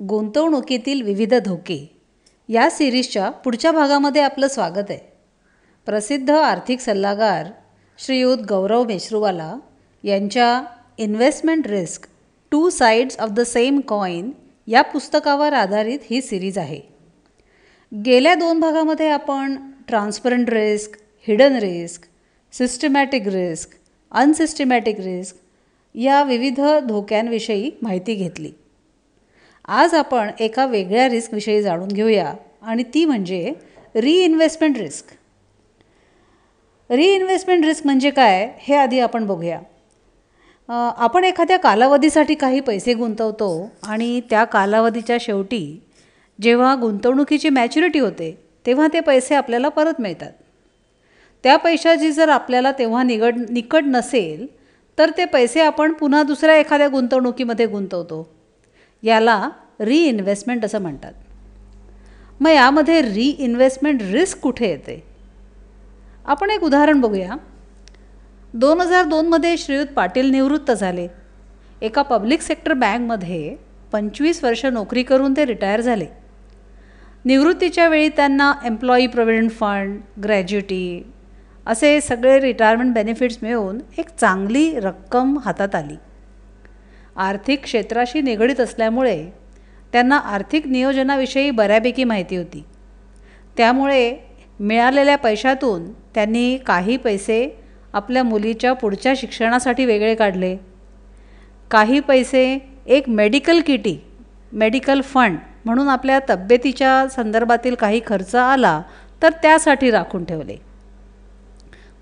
गुंतवणुकीतील विविध धोके. या सिरीजच्या पुढच्या भागामध्ये आपलं स्वागत आहे. प्रसिद्ध आर्थिक सल्लागार श्रीयुत गौरव मेश्रुवाला यांच्या investment risk two sides of the same coin या पुस्तकावर आधारित ही सिरीज आहे. गेल्या दोन भागामध्ये आपण transparent risk hidden risk systematic risk unsystematic risk या विविध धोक्यांविषयी माहिती घेतली. आज आपण एका वेगळ्या रिस्कविषयी जाणून घेऊया आणि ती म्हणजे रिइन्व्हेस्टमेंट रिस्क रिइन्व्हेस्टमेंट रिस्क म्हणजे काय हे आधी आपण बघूया. आपण एखाद्या कालावधीसाठी काही पैसे गुंतवतो आणि त्या कालावधीच्या शेवटी जेव्हा गुंतवणुकीची मॅच्युरिटी होते तेव्हा ते पैसे आपल्याला परत मिळतात. त्या पैशाची जर आपल्याला तेव्हा निगड निकट नसेल तर ते पैसे आपण पुन्हा दुसऱ्या एखाद्या गुंतवणुकीमध्ये गुंतवतो. याला रिइन्व्हेस्टमेंट असं म्हणतात. मग यामध्ये रिइन्व्हेस्टमेंट रिस्क कुठे येते? आपण एक उदाहरण बघूया. दोन हजार दोनमध्ये श्रीयुत पाटील निवृत्त झाले. एका पब्लिक सेक्टर बँकमध्ये पंचवीस वर्ष नोकरी करून ते रिटायर झाले. निवृत्तीच्या वेळी त्यांना एम्प्लॉई प्रॉव्हिडंट फंड ग्रॅज्युटी असे सगळे रिटायरमेंट बेनिफिट्स मिळून एक चांगली रक्कम हातात आली. आर्थिक क्षेत्राशी निगडीत असल्यामुळे त्यांना आर्थिक नियोजनाविषयी बऱ्यापैकी माहिती होती. त्यामुळे मिळालेल्या पैशातून त्यांनी काही पैसे आपल्या मुलीच्या पुढच्या शिक्षणासाठी वेगळे काढले. काही पैसे एक मेडिकल किटी मेडिकल फंड म्हणून आपल्या तब्येतीच्या संदर्भातील काही खर्च आला तर त्यासाठी राखून ठेवले.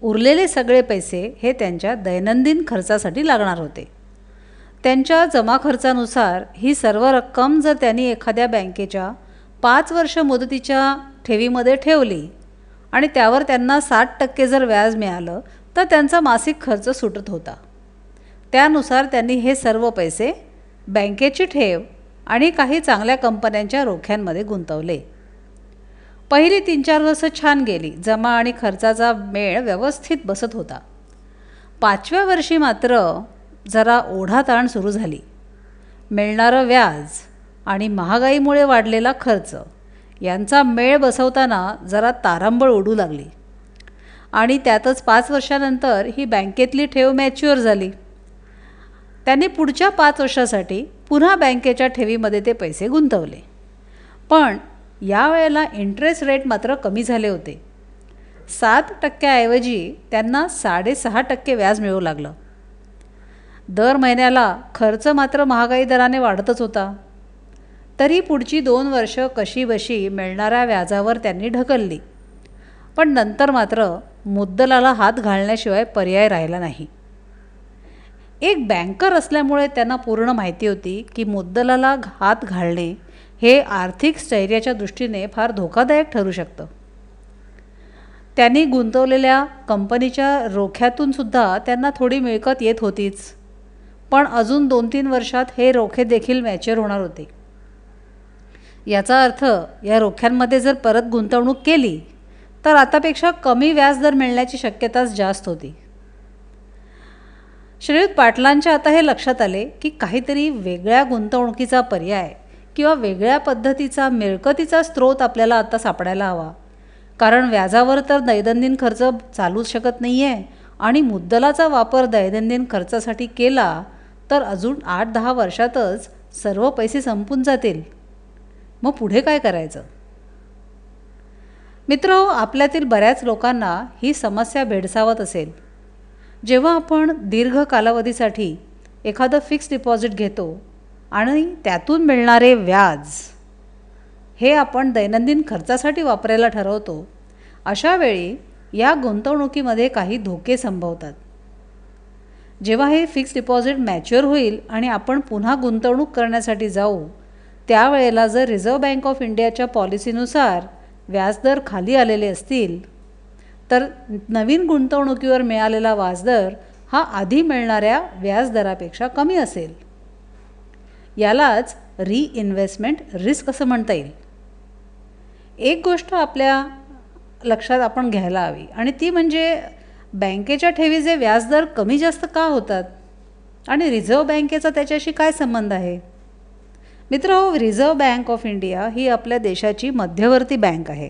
उरलेले सगळे पैसे हे त्यांच्या दैनंदिन खर्चासाठी लागणार होते. त्यांच्या जमा खर्चानुसार ही सर्व रक्कम जर त्यांनी एखाद्या बँकेच्या पाच वर्ष मुदतीच्या ठेवीमध्ये ठेवली आणि त्यावर त्यांना साठ टक्के जर व्याज मिळालं तर त्यांचा मासिक खर्च सुटत होता. त्यानुसार त्यांनी हे सर्व पैसे बँकेची ठेव आणि काही चांगल्या कंपन्यांच्या रोख्यांमध्ये गुंतवले. पहिली तीन चार वर्ष छान गेली. जमा आणि खर्चाचा मेळ व्यवस्थित बसत होता. पाचव्या वर्षी मात्र जरा ओढाताण सुरू झाली. मिळणारं व्याज आणि महागाईमुळे वाढलेला खर्च यांचा मेळ बसवताना जरा तारांबळ उडू लागली. आणि त्यातच पाच वर्षानंतर ही बँकेतली ठेव मॅच्युअर झाली. त्यांनी पुढच्या पाच वर्षासाठी पुन्हा बँकेच्या ठेवीमध्ये ते पैसे गुंतवले. पण यावेळेला इंटरेस्ट रेट मात्र कमी झाले होते. सात टक्क्याऐवजी त्यांना साडेसहा टक्के व्याज मिळू लागलं. दर महिन्याला खर्च मात्र महागाई दराने वाढतच होता. तरी पुढची दोन वर्ष कशीबशी मिळणाऱ्या व्याजावर त्यांनी ढकलली. पण नंतर मात्र मुद्दलाला हात घालण्याशिवाय पर्याय राहिला नाही. एक बँकर असल्यामुळे त्यांना पूर्ण माहिती होती की मुद्दलाला हात घालणे हे आर्थिक स्थैर्याच्या दृष्टीने फार धोकादायक ठरू शकतं. त्यांनी गुंतवलेल्या कंपनीच्या रोख्यातूनसुद्धा त्यांना थोडी मिळकत येत होतीच. पण अजून दोन तीन वर्षात हे रोखे देखील मॅच्युअर होणार होते. याचा अर्थ या रोख्यांमध्ये जर परत गुंतवणूक केली तर आतापेक्षा कमी व्याजदर मिळण्याची शक्यताच जास्त होती. श्रीयुत पाटलांच्या आता हे लक्षात आले की काहीतरी वेगळ्या गुंतवणुकीचा पर्याय किंवा वेगळ्या पद्धतीचा मिळकतीचा स्रोत आपल्याला आता सापडायला हवा. कारण व्याजावर तर दैनंदिन खर्च चालूच शकत नाही आहे आणि मुद्दलाचा वापर दैनंदिन खर्चासाठी केला तर अजून आठ दहा वर्षातच सर्व पैसे संपून जातील. मग पुढे काय करायचं? मित्र आपल्यातील बऱ्याच लोकांना ही समस्या भेडसावत असेल. जेव्हा आपण दीर्घ कालावधीसाठी एखादं फिक्स डिपॉझिट घेतो आणि त्यातून मिळणारे व्याज हे आपण दैनंदिन खर्चासाठी वापरायला ठरवतो अशावेळी या गुंतवणुकीमध्ये काही धोके संभवतात. जेव्हा हे फिक्स डिपॉझिट मॅच्युअर होईल आणि आपण पुन्हा गुंतवणूक करण्यासाठी जाऊ त्यावेळेला जर रिझर्व्ह बँक ऑफ इंडियाच्या पॉलिसीनुसार व्याजदर खाली आलेले असतील तर नवीन गुंतवणुकीवर मिळालेला व्याजदर हा आधी मिळणाऱ्या व्याजदरापेक्षा कमी असेल. यालाच रिइन्व्हेस्टमेंट रिस्क असं म्हणता येईल. एक गोष्ट आपल्या लक्षात आपण घ्यायला हवी आणि ती म्हणजे बँकेच्या ठेवीचे व्याजदर कमी जास्त का होतात? आणि रिझर्व्ह बँकेचा त्याच्याशी काय संबंध आहे? मित्र हो, रिझर्व्ह बँक ऑफ इंडिया ही आपल्या देशाची मध्यवर्ती बँक आहे.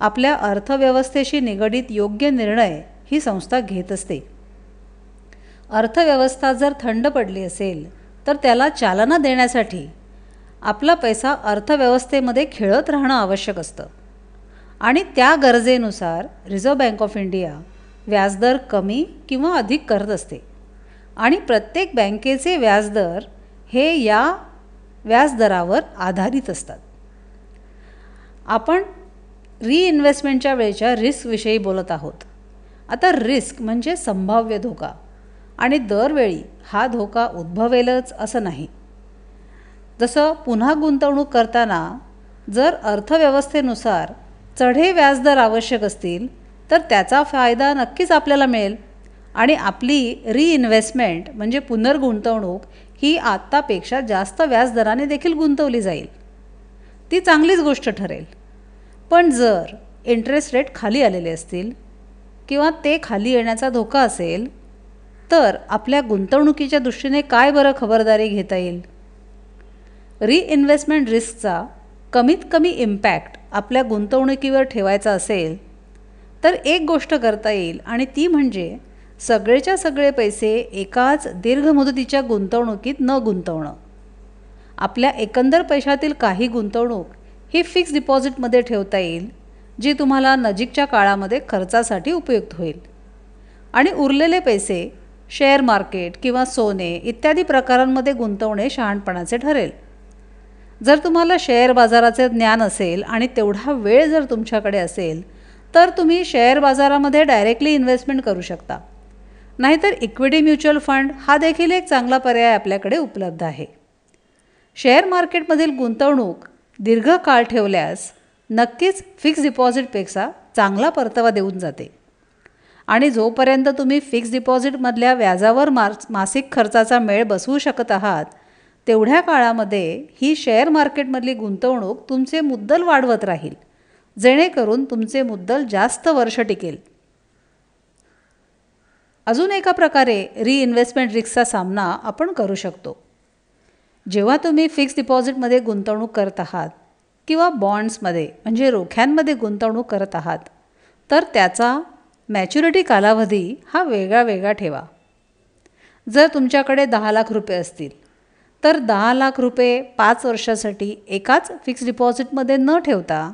आपल्या अर्थव्यवस्थेशी निगडीत योग्य निर्णय ही संस्था घेत असते. अर्थव्यवस्था जर थंड पडली असेल तर त्याला चालना देण्यासाठी आपला पैसा अर्थव्यवस्थेमध्ये खेळत राहणं आवश्यक असतं. आणि त्या गरजेनुसार रिझर्व्ह बँक ऑफ इंडिया व्याजदर कमी किंवा अधिक करत असते. आणि प्रत्येक बँकेचे व्याजदर हे या व्याजदरावर आधारित असतात. आपण रिइन्व्हेस्टमेंटच्या वेळेच्या रिस्कविषयी बोलत आहोत. आता रिस्क म्हणजे संभाव्य धोका. आणि दरवेळी हा धोका उद्भवेलच असं नाही. जसं पुन्हा गुंतवणूक करताना जर अर्थव्यवस्थेनुसार चढे व्याजदर आवश्यक असतील तर त्याचा फायदा नक्कीच आपल्याला मिळेल. आणि आपली रिइन्व्हेस्टमेंट म्हणजे पुनर्गुंतवणूक ही आत्तापेक्षा जास्त व्याजदराने देखील गुंतवली जाईल. ती चांगलीच गोष्ट ठरेल. पण जर इंटरेस्ट रेट खाली आलेले असतील किंवा ते खाली येण्याचा धोका असेल तर आपल्या गुंतवणुकीच्या दृष्टीने काय बरं खबरदारी घेता येईल? रिइन्व्हेस्टमेंट रिस्कचा कमीत कमी इम्पॅक्ट आपल्या गुंतवणुकीवर ठेवायचा असेल तर एक गोष्ट करता येईल आणि ती म्हणजे सगळेच्या सगळे पैसे एकाच दीर्घ मुदतीच्या गुंतवणुकीत न गुंतवणं. आपल्या एकंदर पैशातील काही गुंतवणूक ही फिक्स डिपॉझिटमध्ये ठेवता येईल जी तुम्हाला नजीकच्या काळामध्ये खर्चासाठी उपयुक्त होईल. आणि उरलेले पैसे शेअर मार्केट किंवा सोने इत्यादी प्रकारांमध्ये गुंतवणे शहाणपणाचे ठरेल. जर तुम्हाला शेअर बाजाराचे ज्ञान असेल आणि तेवढा वेळ जर तुमच्याकडे असेल तर तुम्ही शेअर बाजारामध्ये डायरेक्टली इन्व्हेस्टमेंट करू शकता. नाहीतर इक्विटी म्युच्युअल फंड हा देखील एक चांगला पर्याय आपल्याकडे उपलब्ध आहे. शेअर मार्केटमधील गुंतवणूक दीर्घ काळ ठेवल्यास नक्कीच फिक्स डिपॉझिटपेक्षा चांगला परतावा देऊन जाते. आणि जोपर्यंत तुम्ही फिक्स डिपॉझिटमधल्या व्याजावर मार्च मासिक खर्चाचा मेळ बसवू शकत आहात तेवढ्या काळामध्ये ही शेअर मार्केटमधली गुंतवणूक तुमचे मुद्दल वाढवत राहील. जेणेकरून तुमचे मुद्दल जास्त वर्ष टिकेल. अजून एका प्रकारे रिइन्व्हेस्टमेंट रिक्सचा सामना आपण करू शकतो. जेव्हा तुम्ही फिक्स डिपॉझिटमध्ये गुंतवणूक करत आहात किंवा बॉन्ड्समध्ये म्हणजे रोख्यांमध्ये गुंतवणूक करत आहात तर त्याचा मॅच्युरिटी कालावधी हा वेगळा वेगळा ठेवा. जर तुमच्याकडे दहा लाख रुपये असतील तर दहा लाख रुपये पाच वर्षासाठी एकाच फिक्स डिपॉझिटमध्ये न ठेवता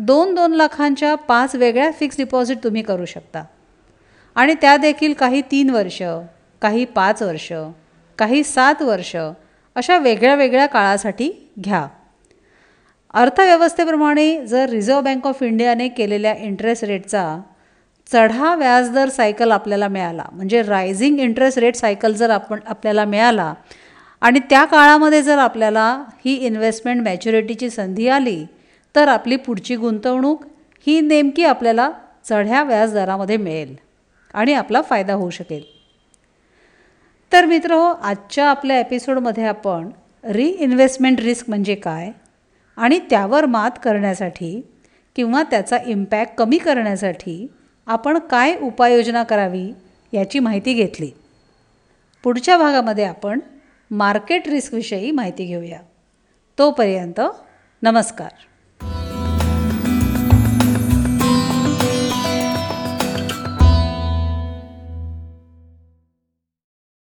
दोन दोन लाखांच्या पाच वेगळ्या फिक्स डिपॉझिट तुम्ही करू शकता. आणि त्या देखील काही तीन वर्ष काही पाच वर्ष काही सात वर्ष अशा वेगळ्या वेगळ्या काळासाठी घ्या. अर्थव्यवस्थेप्रमाणे जर रिझर्व्ह बँक ऑफ इंडियाने केलेल्या इंटरेस्ट रेटचा चढा व्याजदर सायकल आपल्याला मिळाला म्हणजे रायझिंग इंटरेस्ट रेट सायकल जर आपण आपल्याला मिळाला आणि त्या काळामध्ये जर आपल्याला ही इन्व्हेस्टमेंट मॅच्युरिटीची संधी आली तर आपली पुढची गुंतवणूक ही नेमकी आपल्याला चढ्या व्याजदरामध्ये मिळेल आणि आपला फायदा होऊ शकेल. तर मित्र हो आजच्या आपल्या एपिसोडमध्ये आपण रिइन्व्हेस्टमेंट रिस्क म्हणजे काय आणि त्यावर मात करण्यासाठी किंवा त्याचा इम्पॅक्ट कमी करण्यासाठी आपण काय उपाययोजना करावी याची माहिती घेतली. पुढच्या भागामध्ये आपण मार्केट रिस्कविषयी माहिती घेऊया. तोपर्यंत नमस्कार.